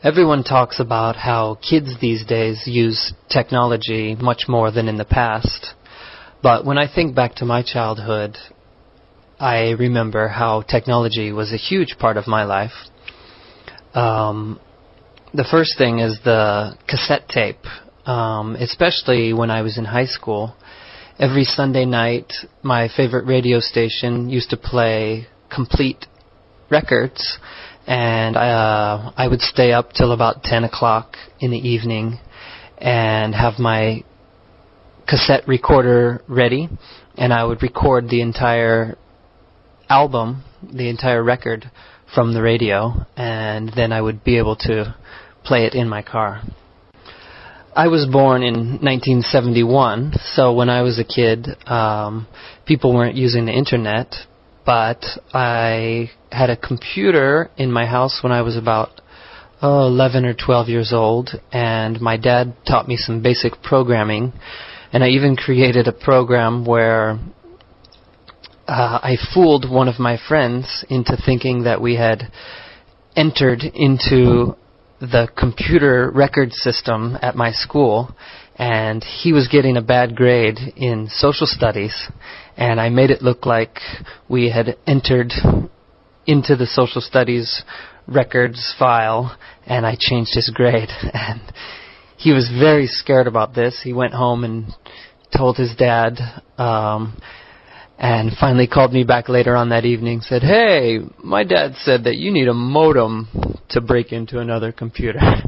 Everyone talks about how kids these days use technology much more than in the past. But when I think back to my childhood, I remember how technology was a huge part of my life. Um, the first thing is the cassette tape, um, especially when I was in high school. Every Sunday night, my favorite radio station used to play complete records and uh, I would stay up till about 10 o'clock in the evening and have my cassette recorder ready, and I would record the entire album, the entire record from the radio, and then I would be able to play it in my car. I was born in 1971, so when I was a kid, um, people weren't using the internet, but I had a computer in my house when I was about oh, 11 or 12 years old, and my dad taught me some basic programming, and I even created a program where uh, I fooled one of my friends into thinking that we had entered into the computer record system at my school, and he was getting a bad grade in social studies, and I made it look like we had entered into the social studies records file, and I changed his grade, and he was very scared about this. He went home and told his dad, um, and finally called me back later on that evening said hey my dad said that you need a modem to break into another computer